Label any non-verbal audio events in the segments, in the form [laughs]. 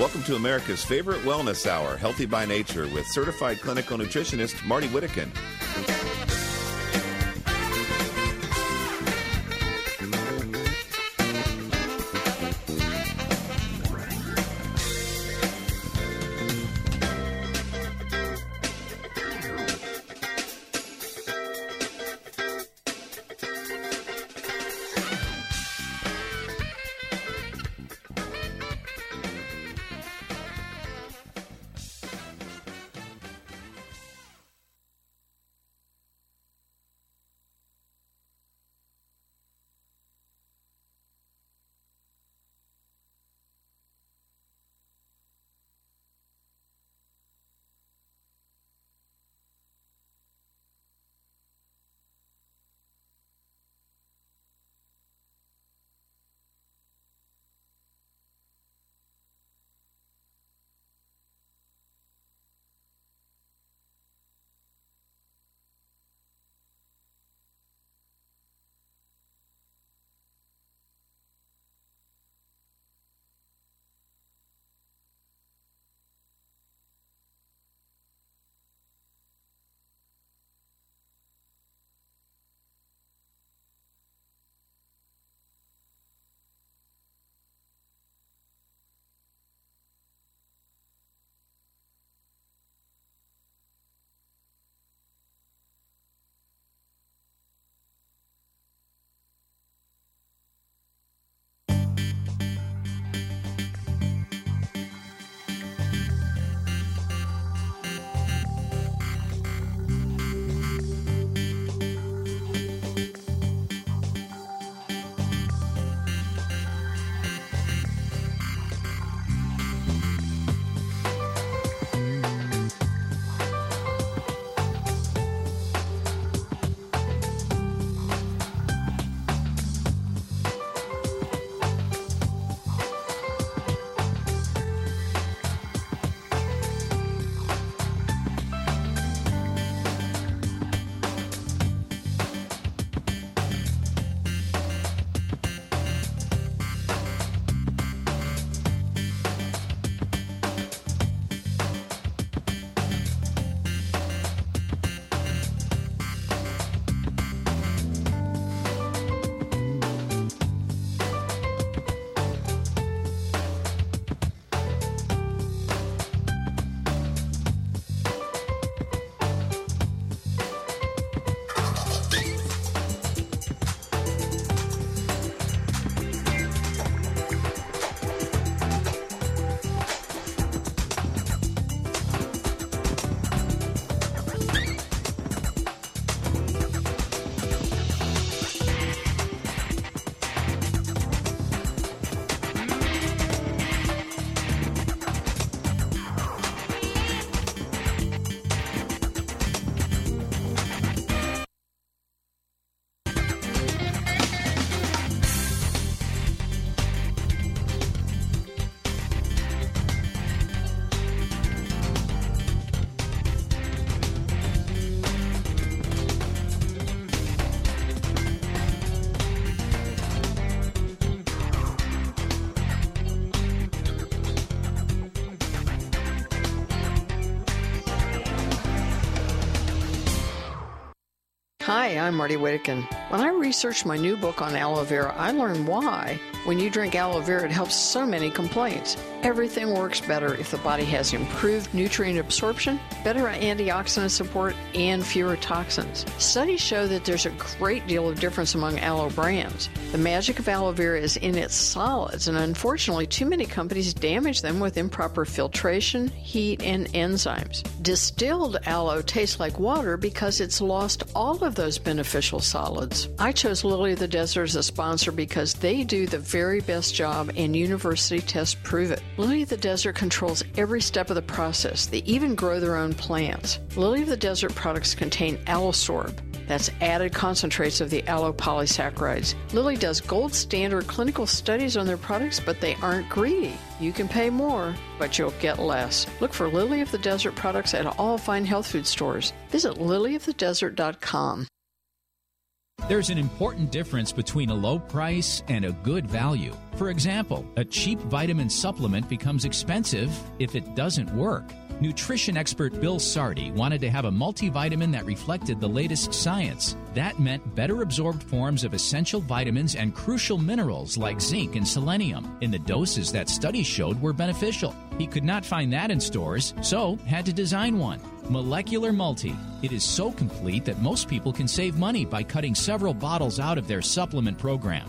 Welcome to America's favorite wellness hour, Healthy by Nature, with certified clinical nutritionist Marty Whittakin. Hi, I'm Marty Whittakin. When I researched my new book on aloe vera, I learned why. When you drink aloe vera, it helps so many complaints. Everything works better if the body has improved nutrient absorption, better antioxidant support, and fewer toxins. Studies show that there's a great deal of difference among aloe brands. The magic of aloe vera is in its solids, and unfortunately, too many companies damage them with improper filtration, heat, and enzymes. Distilled aloe tastes like water because it's lost all of those beneficial solids. I chose Lily of the Desert as a sponsor because they do the very best job, and university tests prove it. Lily of the Desert controls every step of the process. They even grow their own plants. Lily of the Desert products contain Aloesorb. That's added concentrates of the aloe polysaccharides. Lily does gold standard clinical studies on their products, but they aren't greedy. You can pay more, but you'll get less. Look for Lily of the Desert products at all fine health food stores. Visit lilyofthedesert.com. There's an important difference between a low price and a good value. For example, a cheap vitamin supplement becomes expensive if it doesn't work. Nutrition expert Bill Sardi wanted to have a multivitamin that reflected the latest science. That meant better absorbed forms of essential vitamins and crucial minerals like zinc and selenium in the doses that studies showed were beneficial. He could not find that in stores, so had to design one. Molecular Multi. It is so complete that most people can save money by cutting several bottles out of their supplement program.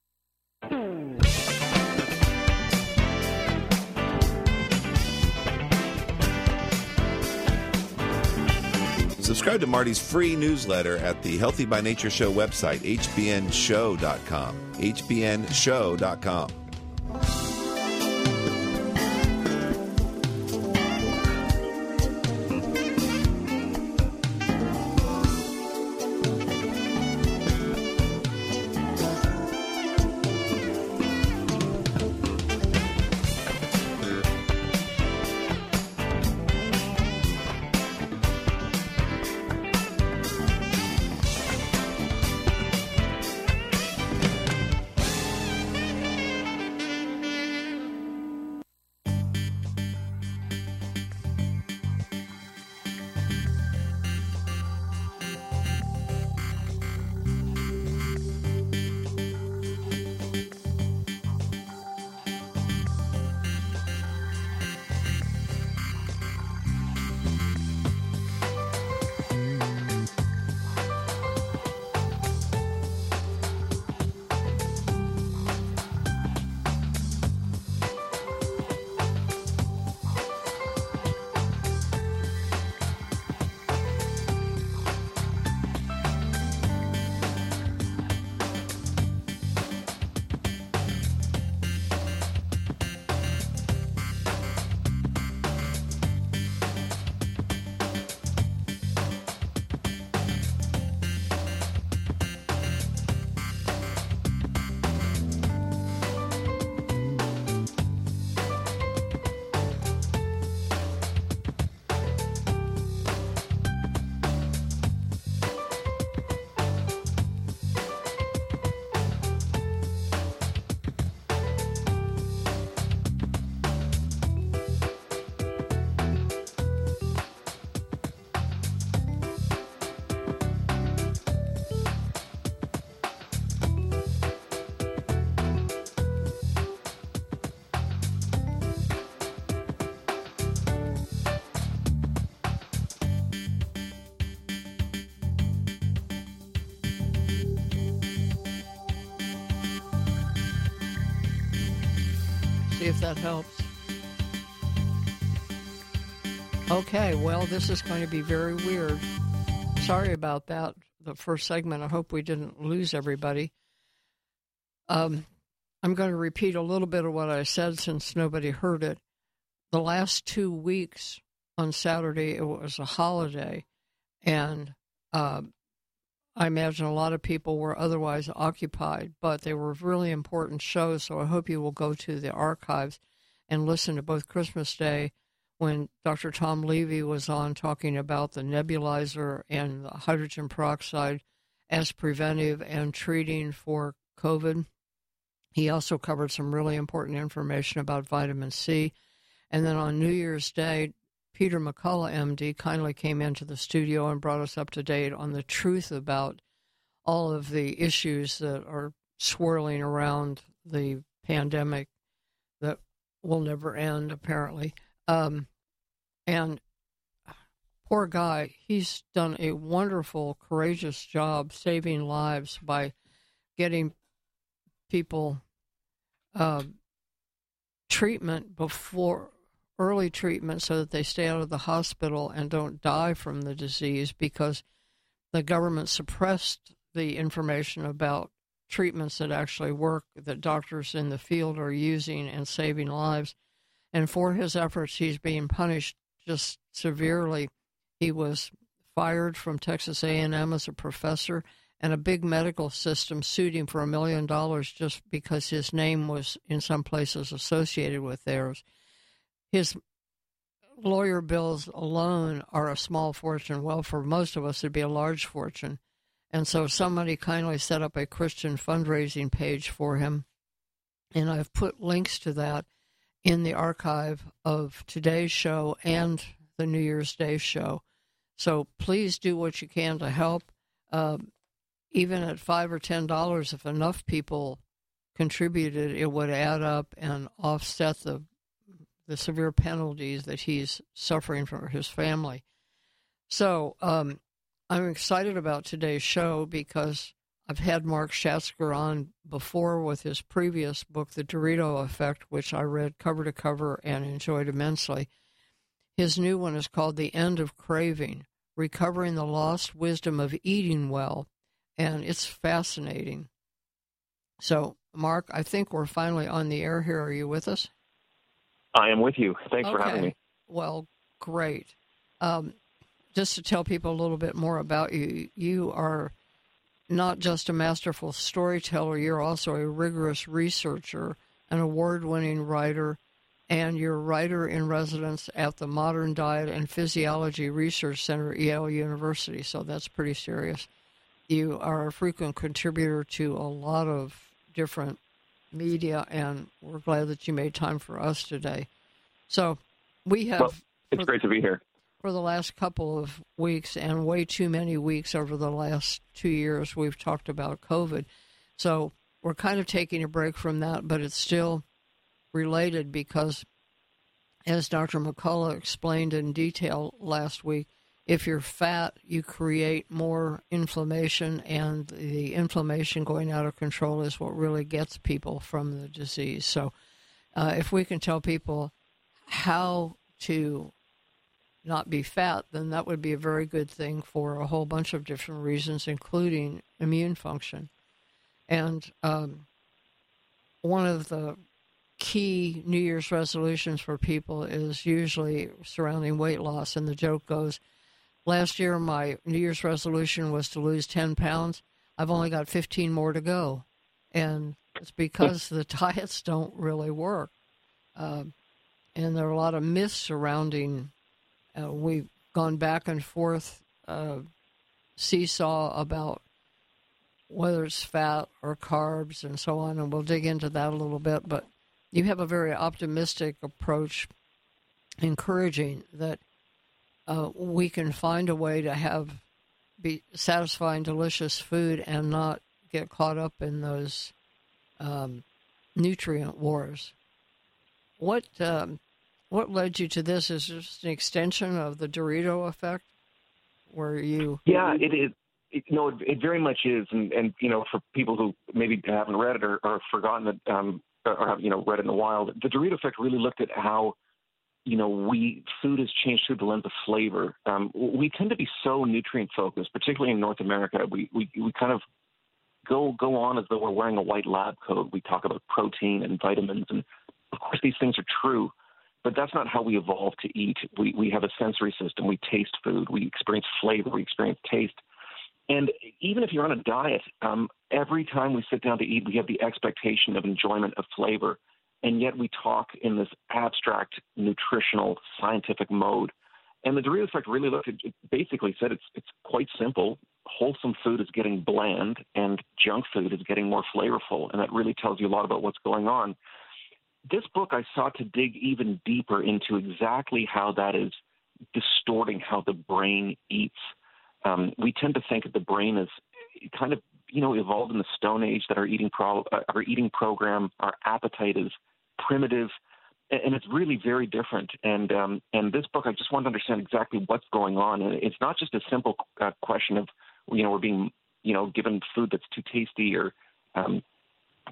Subscribe to Marty's free newsletter at the Healthy by Nature Show website, hbnshow.com. hbnshow.com. if that helps. Okay, well, this is going to be very weird. Sorry about that, the first segment. I hope we didn't lose everybody. Um, I'm going to repeat a little bit of what I said since nobody heard it. The last two weeks on Saturday, it was a holiday, and uh, I imagine a lot of people were otherwise occupied, but they were really important shows. So I hope you will go to the archives and listen to both Christmas Day when Dr. Tom Levy was on talking about the nebulizer and the hydrogen peroxide as preventive and treating for COVID. He also covered some really important information about vitamin C. And then on New Year's Day, Peter McCullough, MD, kindly came into the studio and brought us up to date on the truth about all of the issues that are swirling around the pandemic that will never end, apparently. Um, and poor guy, he's done a wonderful, courageous job saving lives by getting people uh, treatment before early treatment so that they stay out of the hospital and don't die from the disease because the government suppressed the information about treatments that actually work that doctors in the field are using and saving lives. And for his efforts, he's being punished just severely. He was fired from Texas A&M as a professor, and a big medical system sued him for a million dollars just because his name was in some places associated with theirs. His lawyer bills alone are a small fortune. Well, for most of us, it'd be a large fortune. And so somebody kindly set up a Christian fundraising page for him. And I've put links to that in the archive of today's show and the New Year's Day show. So please do what you can to help. Uh, even at five or ten dollars, if enough people contributed, it would add up and offset the the severe penalties that he's suffering from his family. So um, I'm excited about today's show because I've had Mark Schatzker on before with his previous book, The Dorito Effect, which I read cover to cover and enjoyed immensely. His new one is called The End of Craving Recovering the Lost Wisdom of Eating Well, and it's fascinating. So, Mark, I think we're finally on the air here. Are you with us? I am with you. Thanks okay. for having me. Well, great. Um, just to tell people a little bit more about you, you are not just a masterful storyteller, you're also a rigorous researcher, an award winning writer, and you're writer in residence at the Modern Diet and Physiology Research Center, Yale University. So that's pretty serious. You are a frequent contributor to a lot of different media, and we're glad that you made time for us today. So we have. Well, it's great to be here. For the last couple of weeks, and way too many weeks over the last two years, we've talked about COVID. So we're kind of taking a break from that, but it's still related because, as Dr. McCullough explained in detail last week, if you're fat, you create more inflammation, and the inflammation going out of control is what really gets people from the disease. So, uh, if we can tell people how to not be fat, then that would be a very good thing for a whole bunch of different reasons, including immune function. And um, one of the key New Year's resolutions for people is usually surrounding weight loss. And the joke goes, Last year, my New Year's resolution was to lose 10 pounds. I've only got 15 more to go. And it's because the [laughs] diets don't really work. Uh, and there are a lot of myths surrounding. Uh, we've gone back and forth, uh, seesaw about whether it's fat or carbs and so on, and we'll dig into that a little bit. But you have a very optimistic approach, encouraging that uh, we can find a way to have be satisfying, delicious food and not get caught up in those um, nutrient wars. What um, what led you to this? Is just an extension of the Dorito effect, where you? Yeah, it is. It, no, it, it, very much is, and and you know, for people who maybe haven't read it or, or forgotten it, um, or have you know read it in the wild, the Dorito effect really looked at how you know, we food has changed through the lens of flavor. Um, we tend to be so nutrient focused, particularly in North America. We, we we kind of go go on as though we're wearing a white lab coat. We talk about protein and vitamins, and of course these things are true, but that's not how we evolved to eat. We we have a sensory system. We taste food. We experience flavor. We experience taste. And even if you're on a diet, um, every time we sit down to eat, we have the expectation of enjoyment of flavor and yet we talk in this abstract nutritional scientific mode. And the Dorito effect really looked at it basically said it's it's quite simple. Wholesome food is getting bland and junk food is getting more flavorful, and that really tells you a lot about what's going on. This book I sought to dig even deeper into exactly how that is distorting how the brain eats. Um, we tend to think that the brain is kind of you know evolved in the Stone Age that our eating pro- uh, our eating program, our appetite is primitive, and it's really very different. And um, and this book, I just want to understand exactly what's going on. And it's not just a simple uh, question of you know we're being you know given food that's too tasty or um,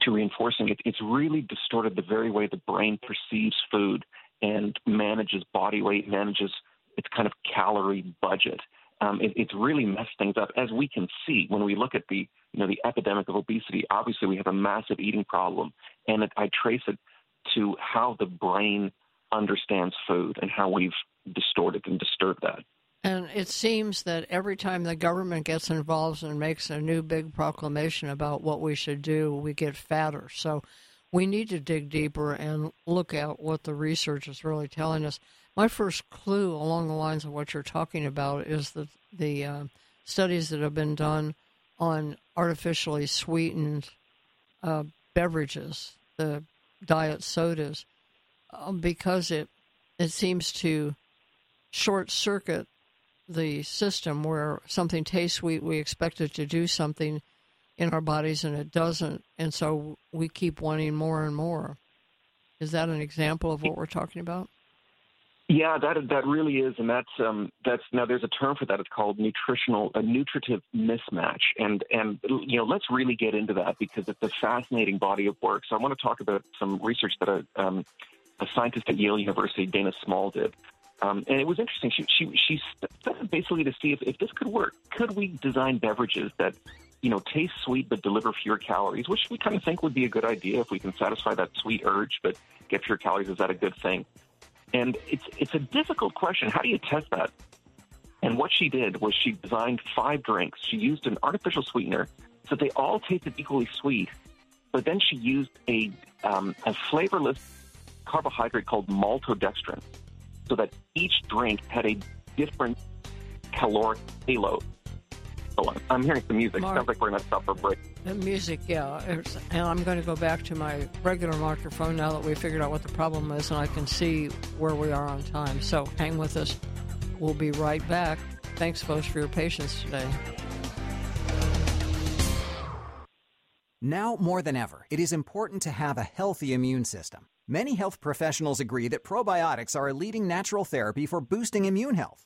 too reinforcing. It, it's really distorted the very way the brain perceives food and manages body weight, manages its kind of calorie budget. um, it, it's really messed things up, as we can see when we look at the you know the epidemic of obesity. Obviously, we have a massive eating problem, and it, I trace it to how the brain understands food and how we've distorted and disturbed that. And it seems that every time the government gets involved and makes a new big proclamation about what we should do, we get fatter. So we need to dig deeper and look at what the research is really telling us. My first clue along the lines of what you're talking about is the the uh, studies that have been done on artificially sweetened uh, beverages, the diet sodas, um, because it it seems to short circuit the system where something tastes sweet, we expect it to do something in our bodies and it doesn't, and so we keep wanting more and more. Is that an example of what we're talking about? Yeah, that that really is, and that's um, that's now there's a term for that. It's called nutritional a nutritive mismatch, and and you know let's really get into that because it's a fascinating body of work. So I want to talk about some research that a, um, a scientist at Yale University, Dana Small, did. Um, and it was interesting. She she she studied basically to see if, if this could work. Could we design beverages that you know taste sweet but deliver fewer calories, which we kind of think would be a good idea if we can satisfy that sweet urge but get fewer calories. Is that a good thing? And it's it's a difficult question. How do you test that? And what she did was she designed five drinks. She used an artificial sweetener so they all tasted equally sweet, but then she used a um, a flavorless carbohydrate called maltodextrin so that each drink had a different caloric payload. So I'm hearing some music. Mark, Sounds like we're going to stop for a break. The music, yeah. And I'm going to go back to my regular microphone now that we figured out what the problem is and I can see where we are on time. So hang with us. We'll be right back. Thanks, folks, for your patience today. Now more than ever, it is important to have a healthy immune system. Many health professionals agree that probiotics are a leading natural therapy for boosting immune health.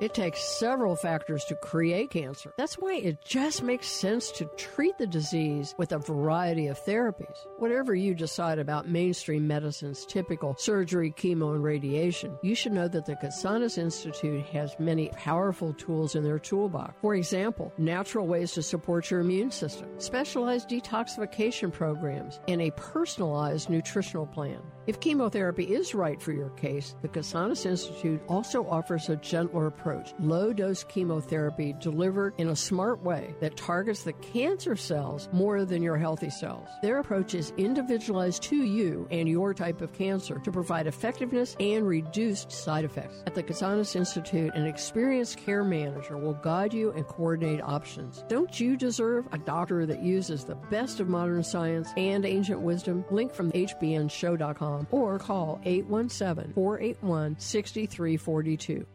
It takes several factors to create cancer. That's why it just makes sense to treat the disease with a variety of therapies. Whatever you decide about mainstream medicine's typical surgery, chemo, and radiation, you should know that the Casanas Institute has many powerful tools in their toolbox. For example, natural ways to support your immune system, specialized detoxification programs, and a personalized nutritional plan. If chemotherapy is right for your case, the Casanas Institute also offers a gentler approach low dose chemotherapy delivered in a smart way that targets the cancer cells more than your healthy cells. Their approach is individualized to you and your type of cancer to provide effectiveness and reduced side effects. At the Casanas Institute, an experienced care manager will guide you and coordinate options. Don't you deserve a doctor that uses the best of modern science and ancient wisdom? Link from hbnshow.com or call 817 481 6342.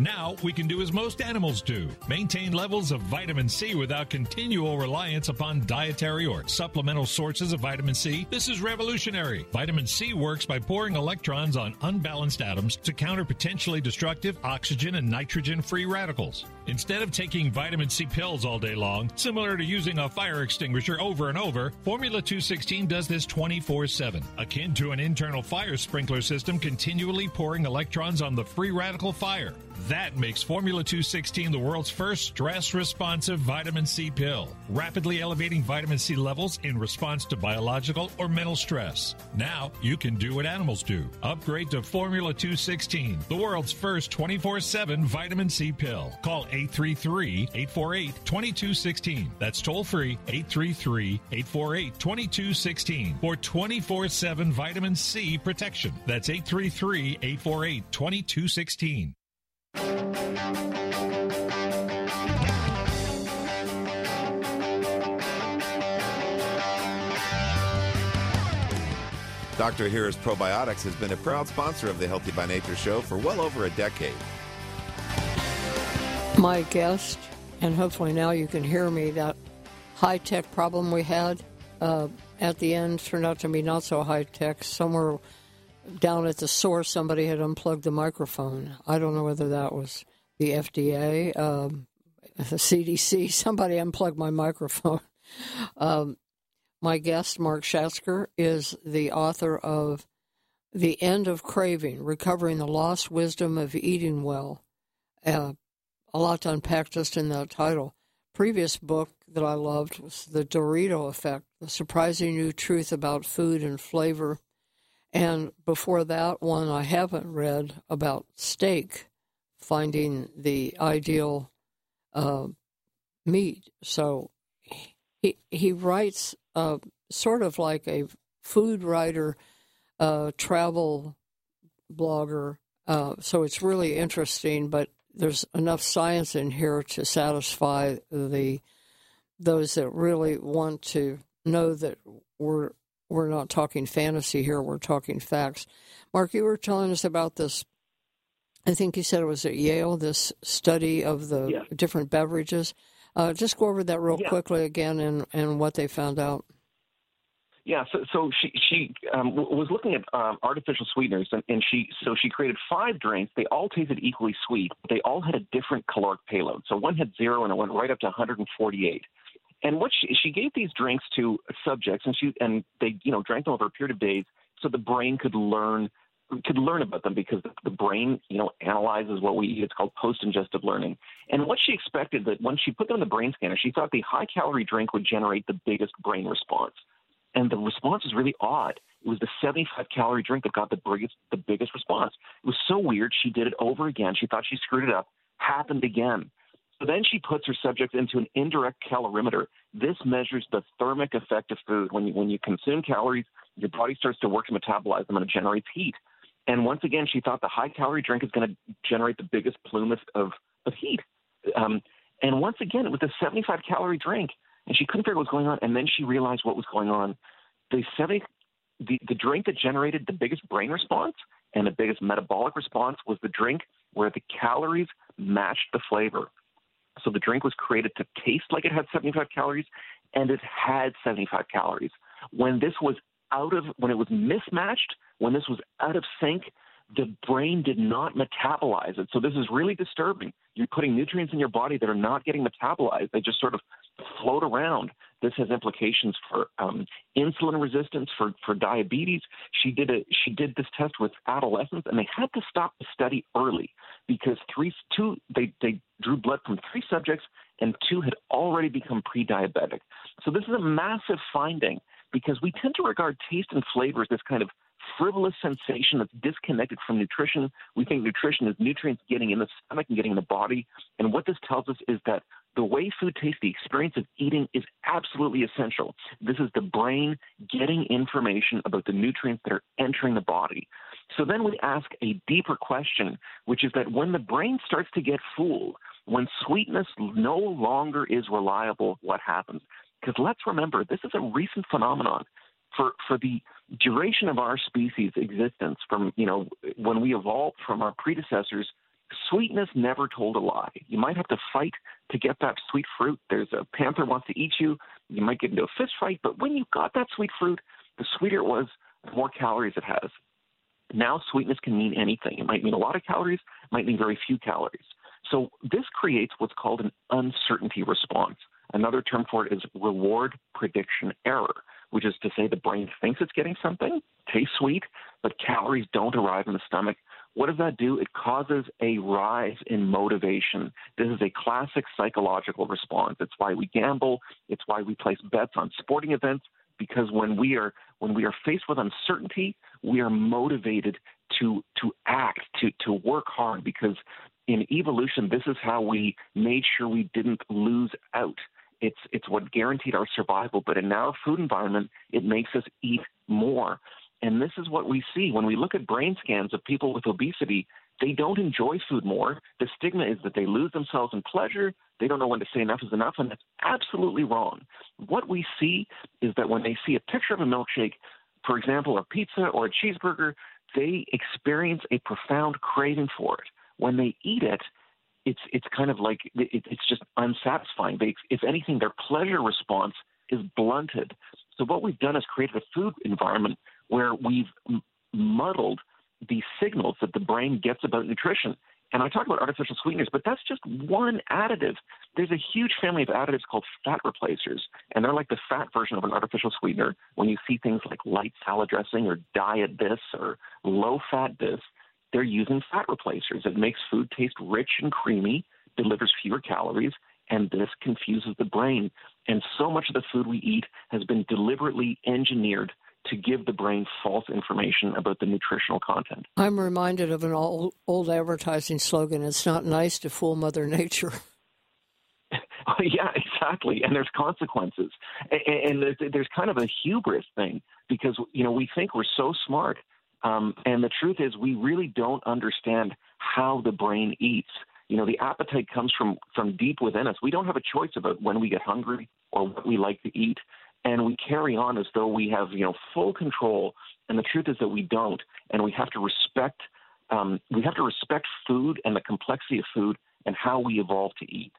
Now we can do as most animals do maintain levels of vitamin C without continual reliance upon dietary or supplemental sources of vitamin C. This is revolutionary. Vitamin C works by pouring electrons on unbalanced atoms to counter potentially destructive oxygen and nitrogen free radicals. Instead of taking vitamin C pills all day long, similar to using a fire extinguisher over and over, Formula 216 does this 24 7, akin to an internal fire sprinkler system continually pouring electrons on the free radical fire. That makes Formula 216 the world's first stress responsive vitamin C pill, rapidly elevating vitamin C levels in response to biological or mental stress. Now you can do what animals do. Upgrade to Formula 216, the world's first 24 7 vitamin C pill. Call 833 848 2216. That's toll free 833 848 2216 for 24 7 vitamin C protection. That's 833 848 2216. Dr. Ohhira's Probiotics has been a proud sponsor of the Healthy by Nature show for well over a decade. My guest, and hopefully now you can hear me, that high tech problem we had uh, at the end turned out to be not so high tech. Somewhere down at the source, somebody had unplugged the microphone. I don't know whether that was the FDA, um, the CDC. [laughs] Somebody unplugged my microphone. [laughs] Um, my guest, Mark Schatzker, is the author of The End of Craving Recovering the Lost Wisdom of Eating Well. Uh, a lot to unpack just in that title. Previous book that I loved was The Dorito Effect The Surprising New Truth About Food and Flavor. And before that one, I haven't read about steak, finding the ideal uh, meat. So he he writes uh, sort of like a food writer, uh, travel blogger. Uh, so it's really interesting, but there's enough science in here to satisfy the those that really want to know that we're we're not talking fantasy here, we're talking facts. Mark, you were telling us about this. I think you said it was at Yale, this study of the yeah. different beverages. Uh, just go over that real yeah. quickly again and, and what they found out. Yeah, so, so she she um, was looking at um, artificial sweeteners, and, and she so she created five drinks. They all tasted equally sweet. But they all had a different caloric payload. So one had zero, and it went right up to 148. And what she, she gave these drinks to subjects, and she and they you know drank them over a period of days, so the brain could learn could learn about them because the brain, you know, analyzes what we eat. It's called post-ingestive learning. And what she expected that when she put them in the brain scanner, she thought the high-calorie drink would generate the biggest brain response. And the response was really odd. It was the 75 calorie drink that got the biggest the biggest response. It was so weird. She did it over again. She thought she screwed it up. Happened again. So then she puts her subjects into an indirect calorimeter. This measures the thermic effect of food. When you, when you consume calories, your body starts to work to metabolize them and it generates heat. And once again, she thought the high calorie drink is going to generate the biggest plume of, of heat. Um, and once again, it was a 75 calorie drink. And she couldn't figure out what was going on. And then she realized what was going on. The 70, the, the drink that generated the biggest brain response and the biggest metabolic response was the drink where the calories matched the flavor. So the drink was created to taste like it had 75 calories, and it had 75 calories. When this was out of, when it was mismatched, when this was out of sync, the brain did not metabolize it. So this is really disturbing. You're putting nutrients in your body that are not getting metabolized. They just sort of float around. This has implications for um, insulin resistance, for, for diabetes. She did a she did this test with adolescents, and they had to stop the study early because three two they they drew blood from three subjects, and two had already become pre-diabetic. So this is a massive finding because we tend to regard taste and flavor as this kind of frivolous sensation that's disconnected from nutrition. We think nutrition is nutrients getting in the stomach and getting in the body. And what this tells us is that the way food tastes, the experience of eating is absolutely essential. This is the brain getting information about the nutrients that are entering the body. So then we ask a deeper question, which is that when the brain starts to get fooled, when sweetness no longer is reliable, what happens? Because let's remember, this is a recent phenomenon. For, for the duration of our species' existence, from you know when we evolved from our predecessors, sweetness never told a lie. You might have to fight to get that sweet fruit. There's a panther wants to eat you. You might get into a fist fight, but when you got that sweet fruit, the sweeter it was, the more calories it has. Now, sweetness can mean anything. It might mean a lot of calories, it might mean very few calories. So, this creates what's called an uncertainty response. Another term for it is reward prediction error, which is to say the brain thinks it's getting something, tastes sweet, but calories don't arrive in the stomach what does that do? It causes a rise in motivation. This is a classic psychological response. It's why we gamble. It's why we place bets on sporting events because when we are when we are faced with uncertainty, we are motivated to to act, to to work hard because in evolution this is how we made sure we didn't lose out. It's it's what guaranteed our survival, but in our food environment, it makes us eat more. And this is what we see when we look at brain scans of people with obesity. They don't enjoy food more. The stigma is that they lose themselves in pleasure. They don't know when to say enough is enough, and that's absolutely wrong. What we see is that when they see a picture of a milkshake, for example, a pizza or a cheeseburger, they experience a profound craving for it. When they eat it, it's it's kind of like it, it's just unsatisfying. They, if anything, their pleasure response is blunted. So what we've done is created a food environment where we've m- muddled the signals that the brain gets about nutrition. And I talk about artificial sweeteners, but that's just one additive. There's a huge family of additives called fat replacers, and they're like the fat version of an artificial sweetener. When you see things like light salad dressing or diet this or low fat this, they're using fat replacers. It makes food taste rich and creamy, delivers fewer calories, and this confuses the brain. And so much of the food we eat has been deliberately engineered to give the brain false information about the nutritional content. I'm reminded of an old, old advertising slogan it's not nice to fool Mother Nature. [laughs] [laughs] yeah, exactly. And there's consequences. And, there's kind of a hubris thing because, you know, we think we're so smart. Um, and the truth is, we really don't understand how the brain eats. You know, the appetite comes from, from deep within us. We don't have a choice about when we get hungry or what we like to eat and we carry on as though we have you know full control. And the truth is that we don't. And we have to respect um, we have to respect food and the complexity of food and how we evolve to eat.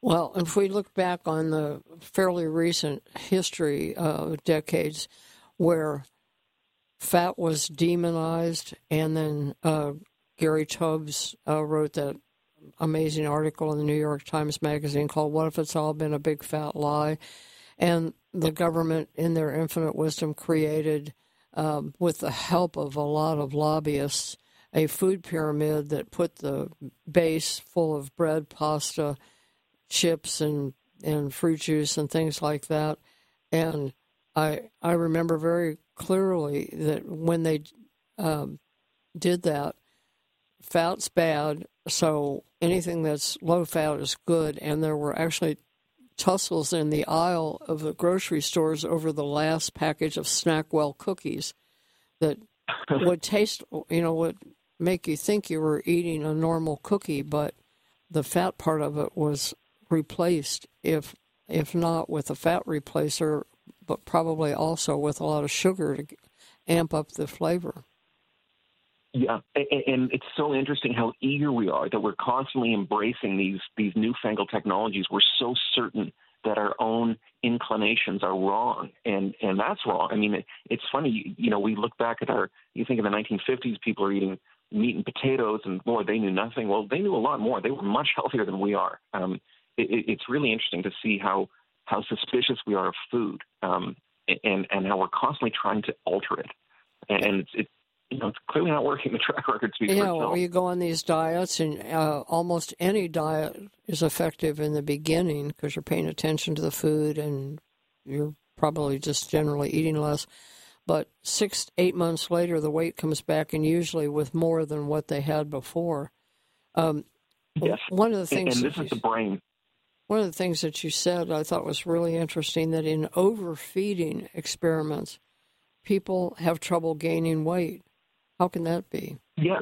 Well if we look back on the fairly recent history of decades where fat was demonized and then uh, gary taubes uh, wrote that amazing article in the new york times magazine called what if it's all been a big fat lie? And the government, in their infinite wisdom, created, um, with the help of a lot of lobbyists, a food pyramid that put the base full of bread, pasta, chips, and and fruit juice and things like that. And I I remember very clearly that when they um, did that, fat's bad, so anything that's low fat is good. And there were actually tussles in the aisle of the grocery stores over the last package of Snackwell cookies that [laughs] would taste, you know, would make you think you were eating a normal cookie, but the fat part of it was replaced, if if not with a fat replacer, but probably also with a lot of sugar to amp up the flavor. Yeah, and it's so interesting how eager we are that we're constantly embracing these these newfangled technologies. We're so certain that our own inclinations are wrong, and and that's wrong. I mean, it, it's funny, you know, we look back at our. You think in the 1950s, people are eating meat and potatoes, and boy, they knew nothing. Well, they knew a lot more. They were much [laughs] healthier than we are. Um, it, it's really interesting to see how how suspicious we are of food, um, and and how we're constantly trying to alter it. And, and it's, it's you know, it's clearly not working. The track record speaks yeah, for itself. well, you go on these diets, and uh, almost any diet is effective in the beginning because you're paying attention to the food and you're probably just generally eating less. But six, eight months later, the weight comes back, and usually with more than what they had before. Um, yes. One of the things, and, and this is you, the brain. One of the things that you said I thought was really interesting that in overfeeding experiments, people have trouble gaining weight how can that be? Yeah.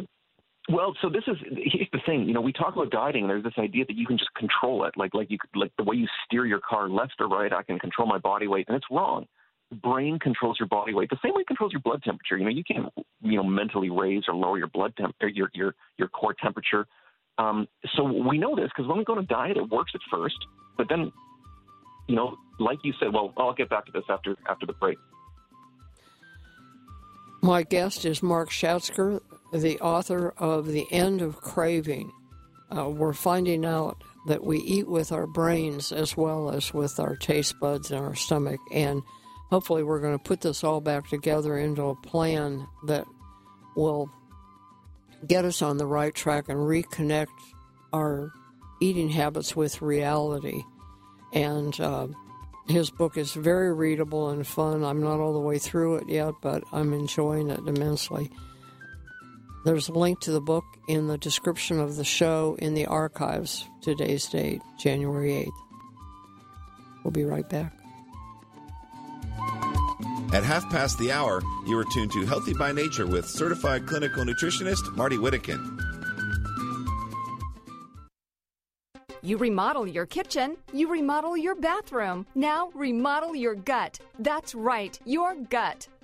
Well, so this is here's the thing. You know, we talk about dieting. There's this idea that you can just control it, like like you like the way you steer your car left or right. I can control my body weight, and it's wrong. The brain controls your body weight the same way it controls your blood temperature. You know, you can't you know mentally raise or lower your blood temp or your your your core temperature. Um, so we know this because when we go on a diet, it works at first, but then, you know, like you said, well, I'll get back to this after after the break. My guest is Mark Schatzker, the author of The End of Craving. Uh, we're finding out that we eat with our brains as well as with our taste buds and our stomach, and hopefully, we're going to put this all back together into a plan that will get us on the right track and reconnect our eating habits with reality. And uh, his book is very readable and fun. I'm not all the way through it yet, but I'm enjoying it immensely. There's a link to the book in the description of the show in the archives. Today's date, January 8th. We'll be right back. At half past the hour, you are tuned to Healthy by Nature with certified clinical nutritionist Marty Whittekin. You remodel your kitchen, you remodel your bathroom. Now remodel your gut. That's right, your gut.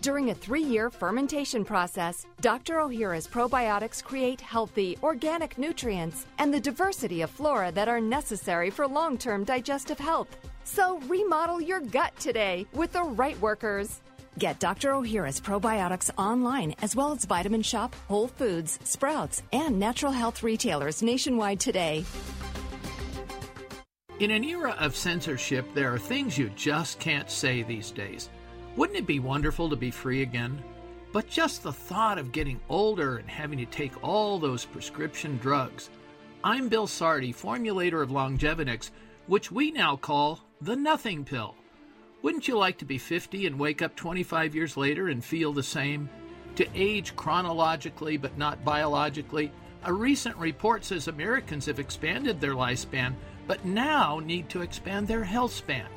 During a three year fermentation process, Dr. Ohhira's probiotics create healthy, organic nutrients and the diversity of flora that are necessary for long term digestive health. So remodel your gut today with the right workers. Get Dr. Ohhira's probiotics online as well as Vitamin Shoppe, Whole Foods, Sprouts, and natural health retailers nationwide today. In an era of censorship, there are things you just can't say these days. Wouldn't it be wonderful to be free again? But just the thought of getting older and having to take all those prescription drugs. I'm Bill Sardi, formulator of Longevinex, which we now call the Nothing Pill. Wouldn't you like to be 50 and wake up 25 years later and feel the same? To age chronologically but not biologically? A recent report says Americans have expanded their lifespan, but now need to expand their health span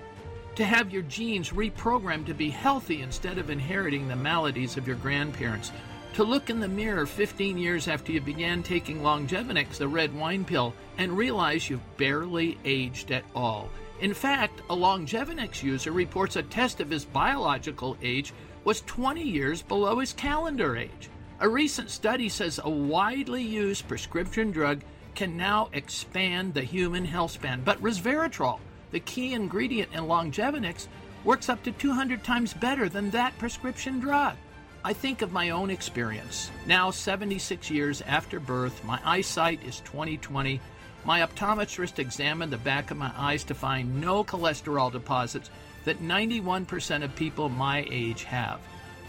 to have your genes reprogrammed to be healthy instead of inheriting the maladies of your grandparents, to look in the mirror 15 years after you began taking Longevinex, the red wine pill, and realize you've barely aged at all. In fact, a Longevinex user reports a test of his biological age was 20 years below his calendar age. A recent study says a widely used prescription drug can now expand the human health span, but resveratrol, the key ingredient in Longevinex, works up to 200 times better than that prescription drug. I think of my own experience. Now, 76 years after birth, my eyesight is 20/20. My optometrist examined the back of my eyes to find no cholesterol deposits that 91% of people my age have.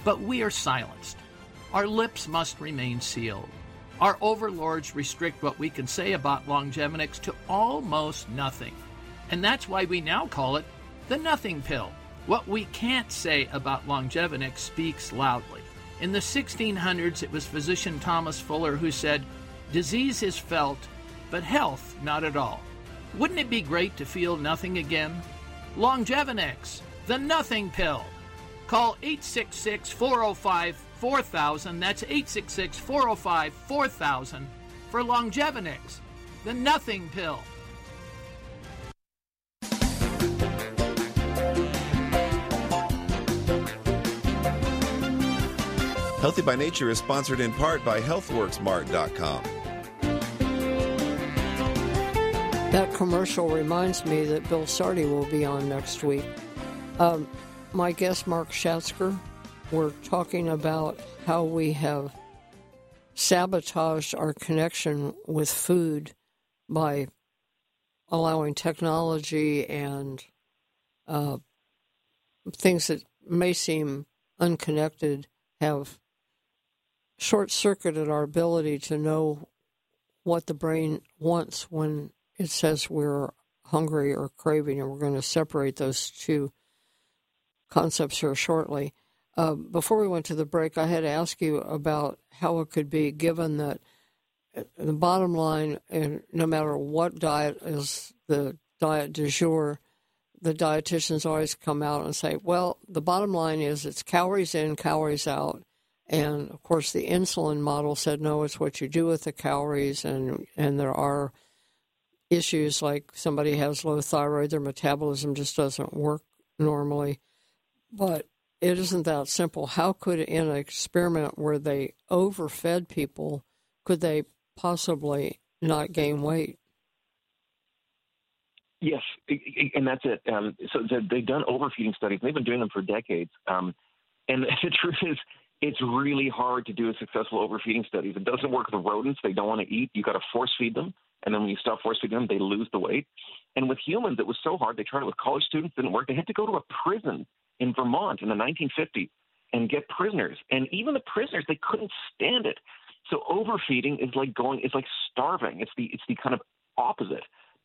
But we are silenced. Our lips must remain sealed. Our overlords restrict what we can say about Longevinex to almost nothing. And that's why we now call it the nothing pill. What we can't say about Longevinex speaks loudly. In the 1600s, it was physician Thomas Fuller who said, Disease is felt, but health not at all. Wouldn't it be great to feel nothing again? Longevinex, the nothing pill. Call 866 405 4000. That's 866 405 4000 for Longevinex, the nothing pill. Healthy by Nature is sponsored in part by HealthWorksMart.com. That commercial reminds me that Bill Sardi will be on next week. Um, my guest, Mark Schatzker, we're talking about how we have sabotaged our connection with food by allowing technology and uh, things that may seem unconnected have short circuited our ability to know what the brain wants when it says we're hungry or craving, and we're going to separate those two concepts here shortly. Uh, before we went to the break, I had to ask you about how it could be given that uh, the bottom line, and no matter what diet is the diet du jour, the dietitians always come out and say, well, the bottom line is it's calories in, calories out. And of course, the insulin model said, no, it's what you do with the calories. And, and there are issues like somebody has low thyroid, their metabolism just doesn't work normally. But it isn't that simple. How could, in an experiment where they overfed people, could they possibly not gain weight. Yes, and that's it. Um, so they've done overfeeding studies. They've been doing them for decades. Um, and [laughs] the truth is, it's really hard to do a successful overfeeding studies. It doesn't work with rodents; they don't want to eat. You've got to force feed them, and then when you stop force feeding them, they lose the weight. And with humans, it was so hard. They tried it with college students, didn't work. They had to go to a prison in Vermont in the 1950s and get prisoners. And even the prisoners, they couldn't stand it. So overfeeding is like going, it's like starving. It's the it's the kind of opposite.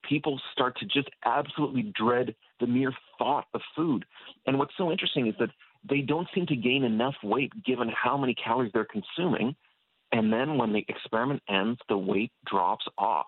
People start to just absolutely dread the mere thought of food. And what's so interesting is that they don't seem to gain enough weight given how many calories they're consuming. And then when the experiment ends, the weight drops off.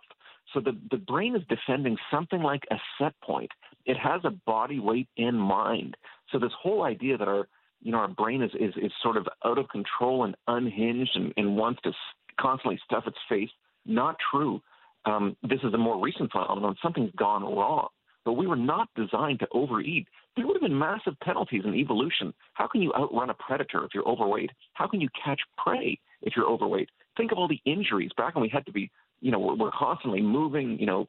So the, the brain is defending something like a set point. It has a body weight in mind. So this whole idea that our you know our brain is is, is sort of out of control and unhinged and, and wants to constantly stuff its face, not true. Um, this is a more recent phenomenon. Something's gone wrong. But we were not designed to overeat. There would have been massive penalties in evolution. How can you outrun a predator if you're overweight? How can you catch prey if you're overweight? Think of all the injuries back when we had to be you know, we're, constantly moving, you know,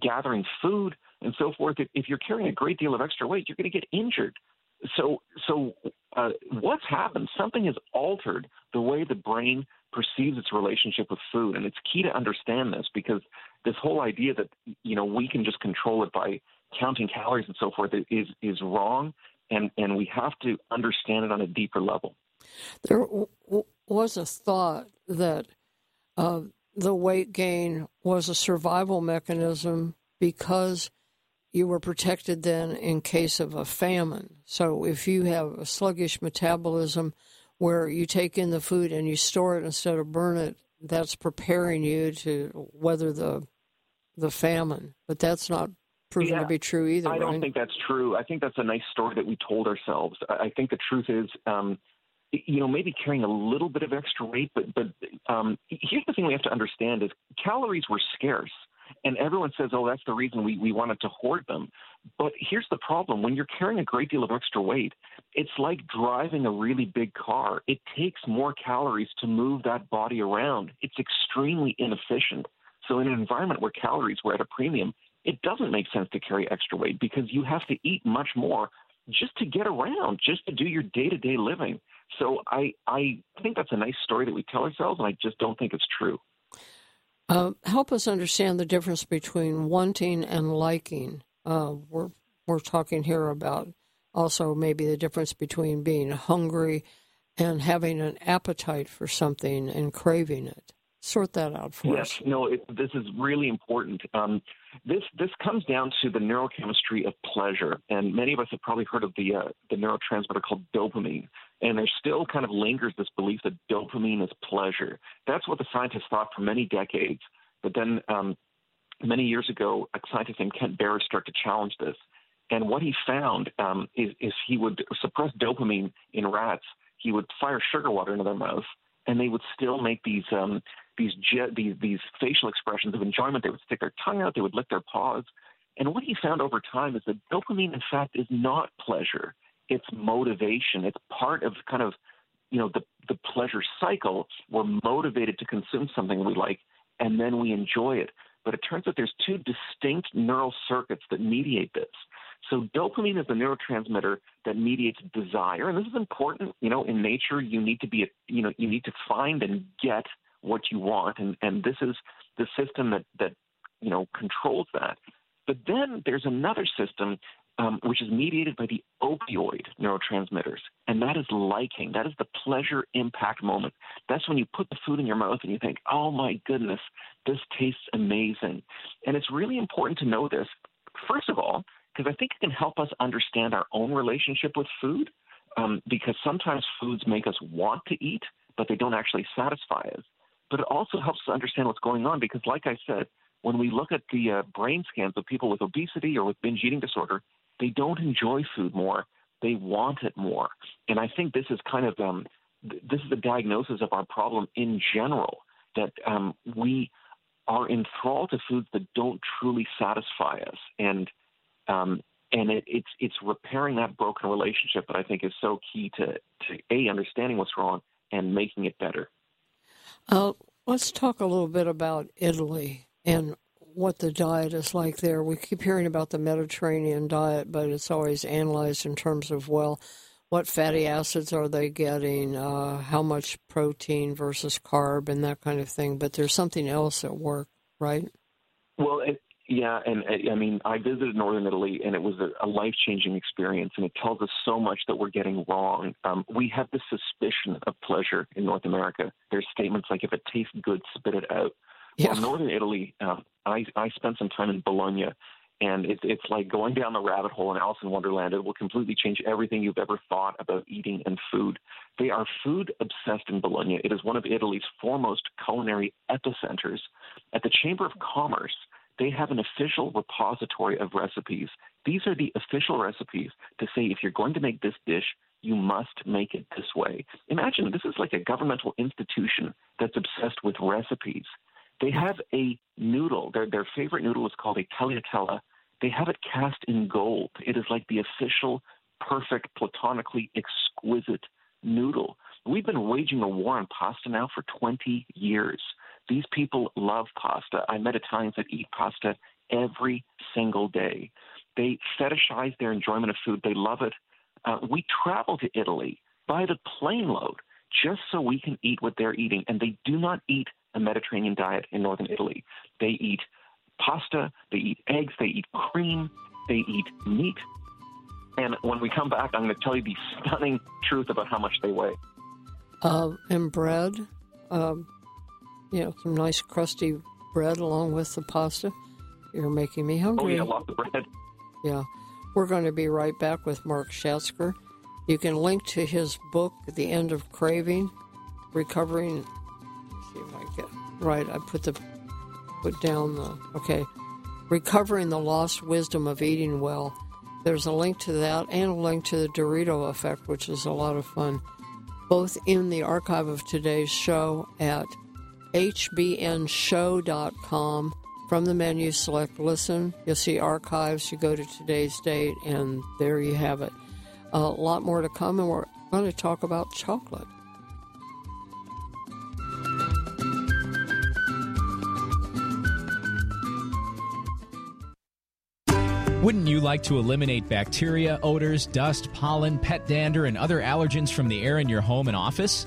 gathering food and so forth. If, if you're carrying a great deal of extra weight, you're going to get injured. So, so uh, what's happened? Something has altered the way the brain perceives its relationship with food, and it's key to understand this because this whole idea that you know we can just control it by counting calories and so forth is is wrong, and and we have to understand it on a deeper level. There w- was a thought that uh, the weight gain was a survival mechanism because you were protected then in case of a famine. So if you have a sluggish metabolism where you take in the food and you store it instead of burn it, that's preparing you to weather the the famine. But that's not proven yeah, to be true either. I don't right? think that's true. I think that's a nice story that we told ourselves. I think the truth is um, you know, maybe carrying a little bit of extra weight, but but um, here's the thing we have to understand is calories were scarce. And everyone says, oh, that's the reason we, we wanted to hoard them. But here's the problem when you're carrying a great deal of extra weight, it's like driving a really big car. It takes more calories to move that body around, it's extremely inefficient. So, in an environment where calories were at a premium, it doesn't make sense to carry extra weight because you have to eat much more just to get around, just to do your day to day living. So I I think that's a nice story that we tell ourselves, and I just don't think it's true. Uh, help us understand the difference between wanting and liking. Uh, we're we're talking here about also maybe the difference between being hungry and having an appetite for something and craving it. Sort that out for yes, us. Yes, no, it, this is really important. Um, this this comes down to the neurochemistry of pleasure, and many of us have probably heard of the uh, the neurotransmitter called dopamine. And there still kind of lingers this belief that dopamine is pleasure. That's what the scientists thought for many decades. But then um, many years ago, a scientist named Kent Berridge started to challenge this. And what he found um, is, is he would suppress dopamine in rats. He would fire sugar water into their mouth, and they would still make these um, these, je- these these facial expressions of enjoyment. They would stick their tongue out. They would lick their paws. And what he found over time is that dopamine, in fact, is not pleasure it's motivation. It's part of kind of, you know, the, the pleasure cycle. We're motivated to consume something we like, and then we enjoy it. But it turns out there's two distinct neural circuits that mediate this. So dopamine is the neurotransmitter that mediates desire, and this is important. You know, in nature, you need to be, you know, you need to find and get what you want, and and this is the system that that you know controls that. But then there's another system um, which is mediated by the opioid neurotransmitters. And that is liking. That is the pleasure impact moment. That's when you put the food in your mouth and you think, oh my goodness, this tastes amazing. And it's really important to know this, first of all, because I think it can help us understand our own relationship with food. Um, because sometimes foods make us want to eat, but they don't actually satisfy us. But it also helps us understand what's going on because, like I said, when we look at the uh, brain scans of people with obesity or with binge eating disorder, they don't enjoy food more. They want it more. And I think this is kind of um, this is the diagnosis of our problem in general that um, we are enthralled to foods that don't truly satisfy us, and um, and it, it's it's repairing that broken relationship that I think is so key to to a understanding what's wrong and making it better. Uh, Let's talk a little bit about Italy and what the diet is like there. We keep hearing about the Mediterranean diet, but it's always analyzed in terms of, well, what fatty acids are they getting, uh, how much protein versus carb, and that kind of thing. But there's something else at work, right? Well, it, yeah, and I mean, I visited northern Italy, and it was a, a life-changing experience, and it tells us so much that we're getting wrong. Um, we have the suspicion of pleasure in North America. There's statements like, "If it tastes good, spit it out." Yeah. Well, northern Italy, uh, I I spent some time in Bologna, and it's it's like going down the rabbit hole in Alice in Wonderland. It will completely change everything you've ever thought about eating and food. They are food obsessed in Bologna. It is one of Italy's foremost culinary epicenters. At the Chamber of Commerce, they have an official repository of recipes. These are the official recipes to say if you're going to make this dish, you must make it this way. Imagine this is like a governmental institution that's obsessed with recipes. They have a noodle. Their their favorite noodle is called a tagliatella. They have it cast in gold. It is like the official, perfect, platonically exquisite noodle. We've been waging a war on pasta now for 20 years. These people love pasta. I met Italians that eat pasta every single day. They fetishize their enjoyment of food. They love it. Uh, we travel to Italy by the plane load just so we can eat what they're eating, and they do not eat a Mediterranean diet in northern Italy. They eat pasta, they eat eggs, they eat cream, they eat meat. And when we come back, I'm going to tell you the stunning truth about how much they weigh. Uh, and bread, um, you know, some nice crusty bread along with the pasta. You're making me hungry. Oh, yeah, lots of bread. Yeah. We're going to be right back with Mark Schatzker. You can link to his book, The End of Craving, Recovering see if I get right. I put the put down the okay. Recovering the lost wisdom of eating well. There's a link to that and a link to the Dorito effect, which is a lot of fun. Both in the archive of today's show at hbnshow.com. From the menu, select listen. You'll see archives. You go to today's date, and there you have it. A lot more to come, and we're going to talk about chocolate. Wouldn't you like to eliminate bacteria, odors, dust, pollen, pet dander, and other allergens from the air in your home and office?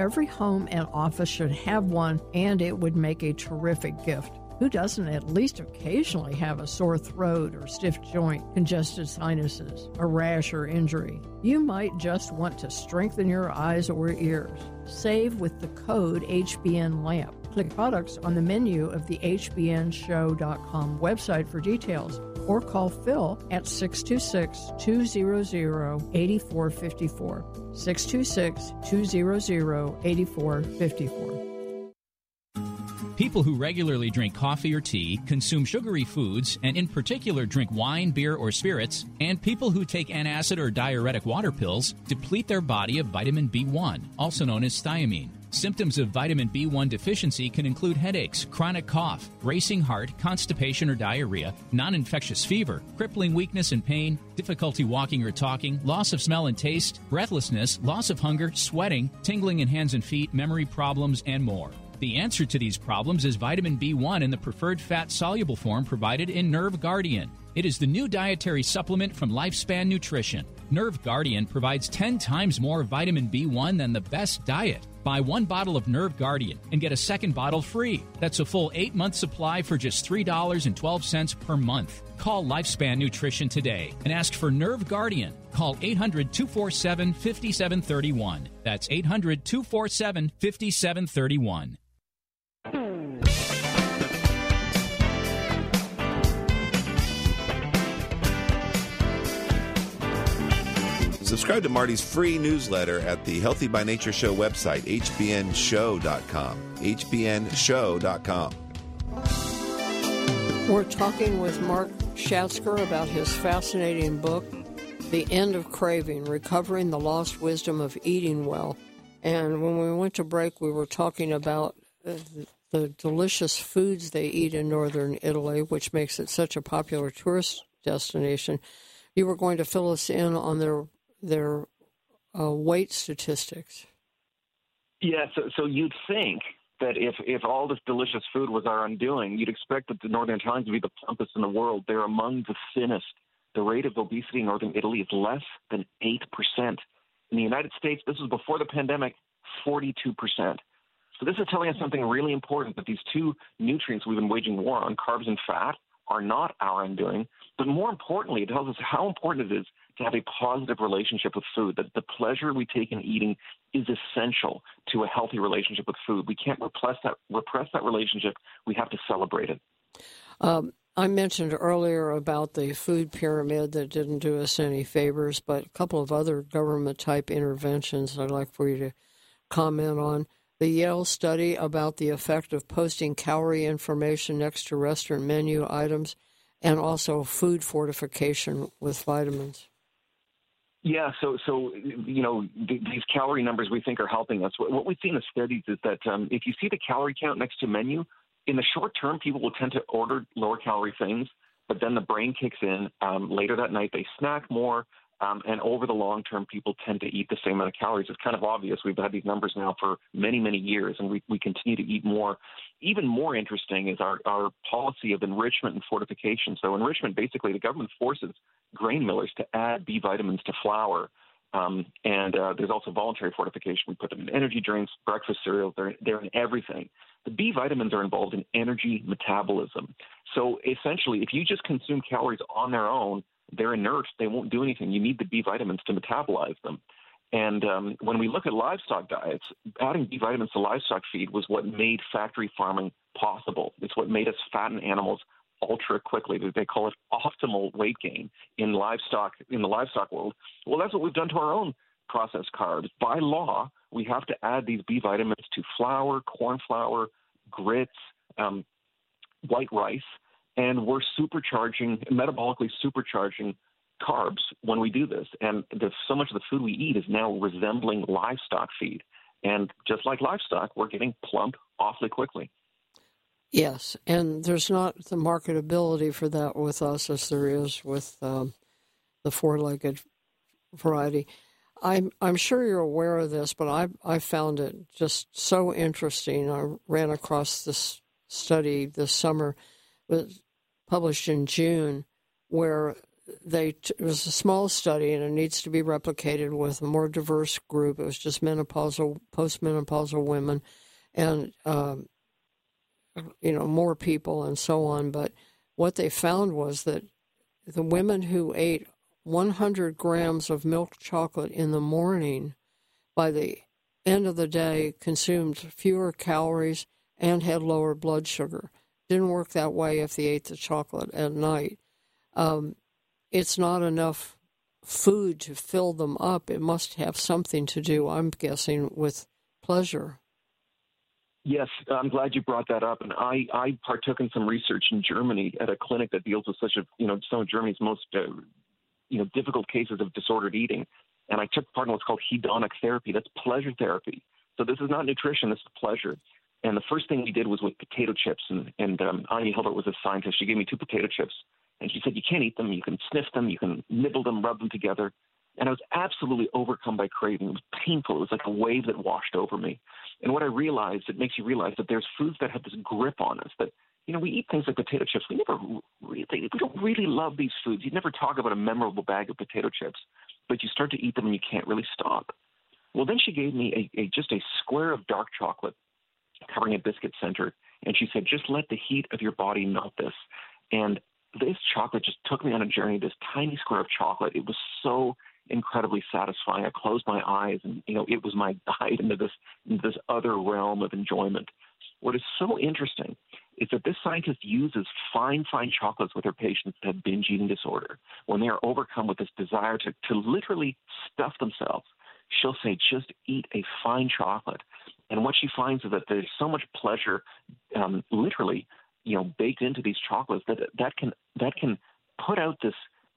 Every home and office should have one, and it would make a terrific gift. Who doesn't at least occasionally have a sore throat or stiff joint, congested sinuses, a rash or injury? You might just want to strengthen your eyes or ears. Save with the code HBNLAMP. Click products on the menu of the HBNShow.com website for details or call Phil at 626 200 8454. 626 200 8454. People who regularly drink coffee or tea, consume sugary foods, and in particular drink wine, beer, or spirits, and people who take antacid or diuretic water pills deplete their body of vitamin B1, also known as thiamine. Symptoms of vitamin B1 deficiency can include headaches, chronic cough, racing heart, constipation or diarrhea, non infectious fever, crippling weakness and pain, difficulty walking or talking, loss of smell and taste, breathlessness, loss of hunger, sweating, tingling in hands and feet, memory problems, and more. The answer to these problems is vitamin B1 in the preferred fat soluble form provided in Nerve Guardian. It is the new dietary supplement from Lifespan Nutrition. Nerve Guardian provides 10 times more vitamin B1 than the best diet. Buy one bottle of Nerve Guardian and get a second bottle free. That's a full eight month supply for just $3.12 per month. Call Lifespan Nutrition today and ask for Nerve Guardian. Call 800 247 5731. That's 800 247 5731. Subscribe to Marty's free newsletter at the Healthy by Nature Show website, hbnshow.com. hbnshow.com. We're talking with Mark Schatzker about his fascinating book, The End of Craving Recovering the Lost Wisdom of Eating Well. And when we went to break, we were talking about uh, the delicious foods they eat in northern Italy, which makes it such a popular tourist destination. You were going to fill us in on their their uh, weight statistics. Yeah, so, so you'd think that if, if all this delicious food was our undoing, you'd expect that the Northern Italians would be the plumpest in the world. They're among the thinnest. The rate of obesity in Northern Italy is less than 8%. In the United States, this was before the pandemic, 42%. So this is telling us something really important that these two nutrients we've been waging war on, carbs and fat, are not our undoing. But more importantly, it tells us how important it is to have a positive relationship with food, that the pleasure we take in eating is essential to a healthy relationship with food. We can't repress that, repress that relationship. We have to celebrate it. Um, I mentioned earlier about the food pyramid that didn't do us any favors, but a couple of other government type interventions I'd like for you to comment on. The Yale study about the effect of posting calorie information next to restaurant menu items, and also food fortification with vitamins. Yeah, so so you know th- these calorie numbers we think are helping us. What, we've seen in studies is that um, if you see the calorie count next to menu, in the short term, people will tend to order lower calorie things, but then the brain kicks in um, later that night. They snack more, um, and over the long term, people tend to eat the same amount of calories. It's kind of obvious. We've had these numbers now for many, many years, and we, we continue to eat more. Even more interesting is our, our policy of enrichment and fortification. So, enrichment basically, the government forces grain millers to add B vitamins to flour. Um, and uh, there's also voluntary fortification. We put them in energy drinks, breakfast cereals, they're, they're in everything. The B vitamins are involved in energy metabolism. So essentially, if you just consume calories on their own, they're inert. They won't do anything. You need the B vitamins to metabolize them. And um, when we look at livestock diets, adding B vitamins to livestock feed was what made factory farming possible. It's what made us fatten animals ultra quickly. They call it optimal weight gain in livestock in the livestock world. Well, that's what we've done to our own processed carbs. By law, we have to add these B vitamins to flour, corn flour, grits, um, white rice, and we're supercharging, metabolically supercharging carbs when we do this. And so much of the food we eat is now resembling livestock feed. And just like livestock, we're getting plump awfully quickly. Yes, and there's not the marketability for that with us as there is with um, the four-legged variety. I'm I'm sure you're aware of this, but I I found it just so interesting. I ran across this study this summer published in June, where they it was a small study and it needs to be replicated with a more diverse group. It was just menopausal, postmenopausal women, and um, you know more people and so on. But what they found was that the women who ate 100 grams of milk chocolate in the morning, by the end of the day, consumed fewer calories and had lower blood sugar. Didn't work that way if they ate the chocolate at night. Um, it's not enough food to fill them up. It must have something to do, I'm guessing, with pleasure. Yes, I'm glad you brought that up. And I, I partook in some research in Germany at a clinic that deals with such a, you know, some of Germany's most, uh, you know, difficult cases of disordered eating. And I took part in what's called hedonic therapy. That's pleasure therapy. So this is not nutrition, this is pleasure. And the first thing we did was with potato chips. And, and um, Anja Hilbert was a scientist. She gave me two potato chips. And she said, You can't eat them. You can sniff them. You can nibble them, rub them together. And I was absolutely overcome by craving. It was painful. It was like a wave that washed over me. And what I realized, it makes you realize that there's foods that have this grip on us that you know, we eat things like potato chips. We never really, we don't really love these foods. You never talk about a memorable bag of potato chips, but you start to eat them and you can't really stop. Well, then she gave me a, a just a square of dark chocolate covering a biscuit center, and she said, just let the heat of your body melt this. And this chocolate just took me on a journey. This tiny square of chocolate. It was so incredibly satisfying. I closed my eyes, and you know, it was my [laughs] guide into this into this other realm of enjoyment. What is so interesting is that this scientist uses fine, fine chocolates with her patients that have binge eating disorder. When they are overcome with this desire to, to literally stuff themselves, she'll say, just eat a fine chocolate. And what she finds is that there's so much pleasure, um, literally, you know, baked into these chocolates that that can that can put out this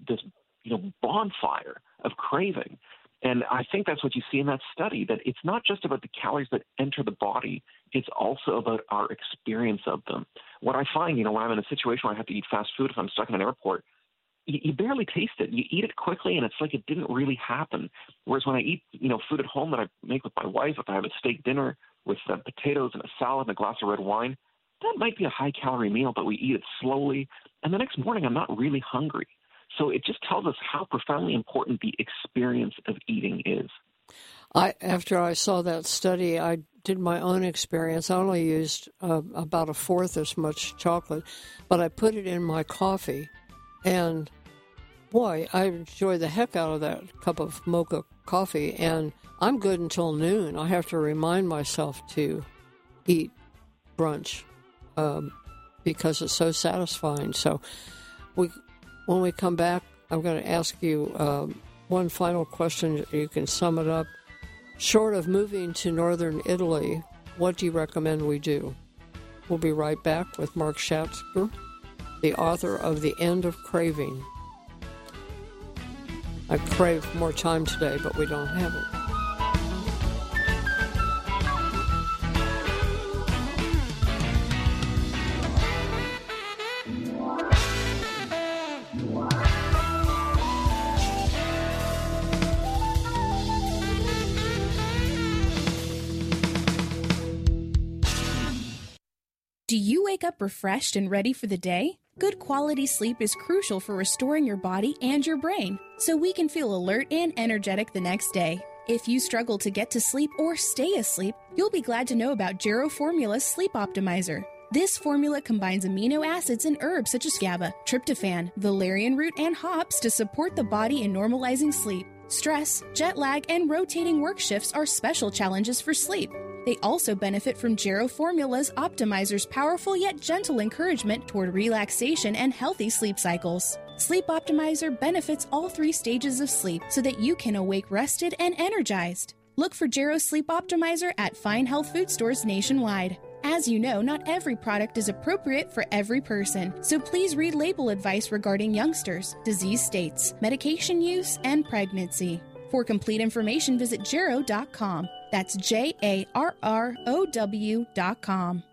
this you know bonfire of craving and I think that's what you see in that study that it's not just about the calories that enter the body, it's also about our experience of them. What I find, you know, when I'm in a situation where I have to eat fast food, if I'm stuck in an airport, you, you barely taste it. You eat it quickly, and it's like it didn't really happen. Whereas when I eat, you know, food at home that I make with my wife, if I have a steak dinner with uh, potatoes and a salad and a glass of red wine, that might be a high calorie meal, but we eat it slowly, and the next morning I'm not really hungry. So it just tells us how profoundly important the experience of eating is. I after I saw that study, I did my own experience. I only used uh, about a fourth as much chocolate, but I put it in my coffee, and boy, I enjoy the heck out of that cup of mocha coffee. And I'm good until noon. I have to remind myself to eat brunch um, because it's so satisfying. So we when we come back, I'm going to ask you um, one final question. You can sum it up. Short of moving to northern Italy, what do you recommend we do? We'll be right back with Mark Schatzker, the author of The End of Craving. I crave more time today, but we don't have it. Do you wake up refreshed and ready for the day? Good quality sleep is crucial for restoring your body and your brain so we can feel alert and energetic the next day. If you struggle to get to sleep or stay asleep, you'll be glad to know about Jarrow Formula's Sleep Optimizer. This formula combines amino acids and herbs such as GABA, tryptophan, valerian root, and hops to support the body in normalizing sleep. Stress, jet lag, and rotating work shifts are special challenges for sleep. They also benefit from Jarrow Formula's Optimizer's powerful yet gentle encouragement toward relaxation and healthy sleep cycles. Sleep Optimizer benefits all three stages of sleep so that you can awake rested and energized. Look for Jarrow Sleep Optimizer at fine health food stores nationwide. As you know, not every product is appropriate for every person, so please read label advice regarding youngsters, disease states, medication use, and pregnancy. For complete information, visit jarrow.com. That's J A R R O W dot W.com.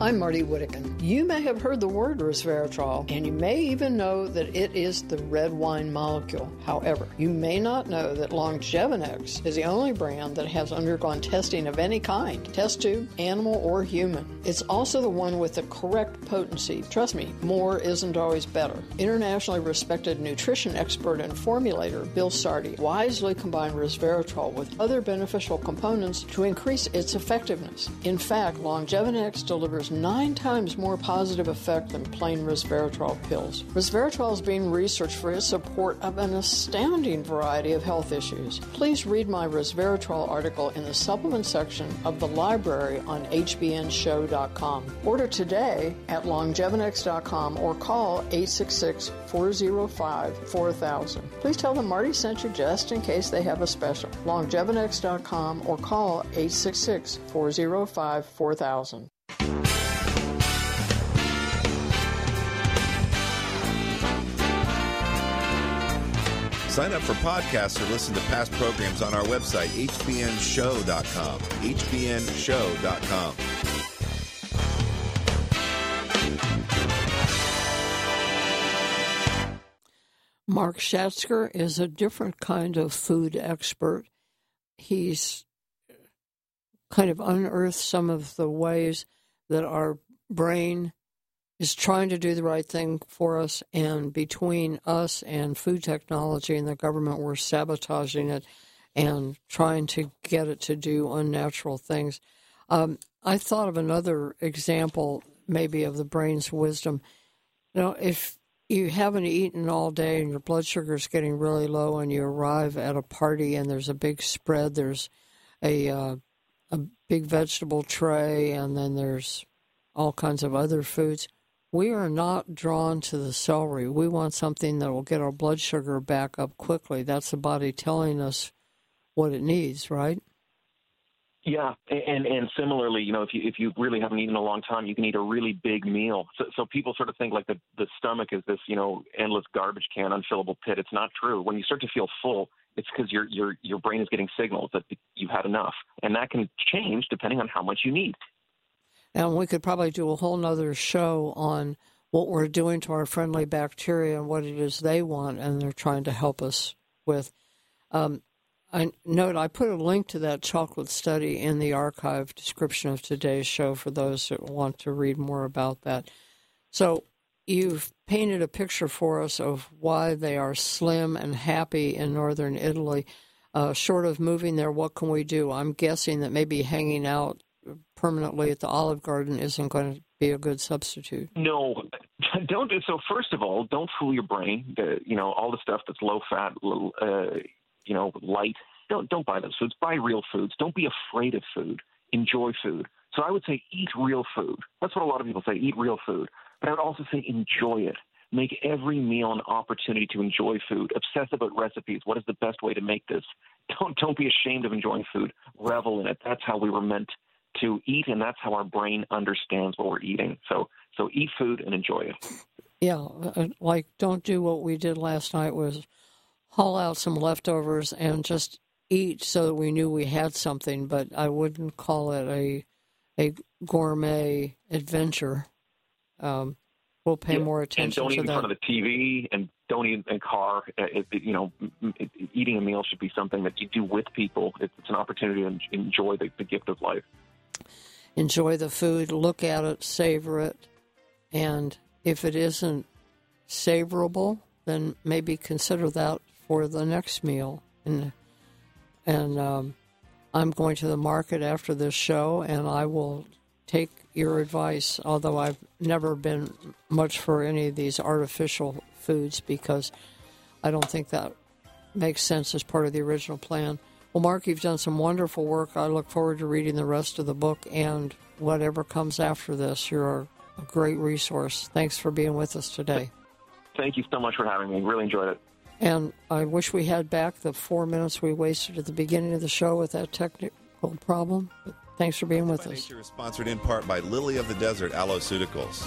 I'm Marty Whittakin. You may have heard the word resveratrol, and you may even know that it is the red wine molecule. However, you may not know that Longevinex is the only brand that has undergone testing of any kind test tube, animal, or human. It's also the one with the correct potency. Trust me, more isn't always better. Internationally respected nutrition expert and formulator Bill Sardi wisely combined resveratrol with other beneficial components to increase its effectiveness. In fact, Longevinex delivers nine times more positive effect than plain resveratrol pills. Resveratrol is being researched for its support of an astounding variety of health issues. Please read my resveratrol article in the supplement section of the library on hbnshow.com. Order today at longevinex.com or call 866 405 4000. Please tell them Marty sent you just in case they have a special. longevinex.com or call 866 405 4000. Sign up for podcasts or listen to past programs on our website, hbnshow.com. hbnshow.com. Mark Schatzker is a different kind of food expert. He's kind of unearthed some of the ways that our brain is trying to do the right thing for us, and between us and food technology and the government, we're sabotaging it and trying to get it to do unnatural things. Um, I thought of another example, maybe of the brain's wisdom. You know, if you haven't eaten all day and your blood sugar is getting really low, and you arrive at a party and there's a big spread, there's a uh, a big vegetable tray, and then there's all kinds of other foods. We are not drawn to the celery. We want something that will get our blood sugar back up quickly. That's the body telling us what it needs, right? Yeah, and and similarly, you know, if you if you really haven't eaten in a long time, you can eat a really big meal. So so people sort of think like the the stomach is this you know endless garbage can, unfillable pit. It's not true. When you start to feel full, it's because your your your brain is getting signals that you've had enough, and that can change depending on how much you need. And we could probably do a whole nother show on what we're doing to our friendly bacteria and what it is they want, and they're trying to help us with. Um, I note I put a link to that chocolate study in the archive description of today's show for those that want to read more about that. So you've painted a picture for us of why they are slim and happy in northern Italy. Uh, short of moving there, what can we do? I'm guessing that maybe hanging out permanently at the Olive Garden isn't going to be a good substitute. No, [laughs] don't do so. First of all, don't fool your brain. The, you know all the stuff that's low fat, uh, you know, light. Don't don't buy those foods. Buy real foods. Don't be afraid of food. Enjoy food. So I would say eat real food. That's what a lot of people say. Eat real food. But I would also say enjoy it. Make every meal an opportunity to enjoy food. Obsess about recipes. What is the best way to make this? Don't don't be ashamed of enjoying food. Revel in it. That's how we were meant to eat, and that's how our brain understands what we're eating. So so eat food and enjoy it. Yeah, uh, like don't do what we did last night was haul out some leftovers and just eat so that we knew we had something. But I wouldn't call it a a gourmet adventure. Um, we'll pay yeah. more attention and don't eat in that. front of the TV and don't eat in a car. It, it, you know, eating a meal should be something that you do with people. It's, it's an opportunity to enjoy the, the gift of life. Enjoy the food, look at it, savor it, and if it isn't savorable, then maybe consider that for the next meal. And and um, I'm going to the market after this show, and I will take your advice. Although I've never been much for any of these artificial foods because I don't think that makes sense as part of the original plan. Well, Mark, you've done some wonderful work. I look forward to reading the rest of the book and whatever comes after this. You're a great resource. Thanks for being with us today. Thank you so much for having me. Really enjoyed it. And I wish we had back the four minutes we wasted at the beginning of the show with that technical problem. But thanks for being with by us. Nature is sponsored in part by Lily of the Desert Aloeceuticals.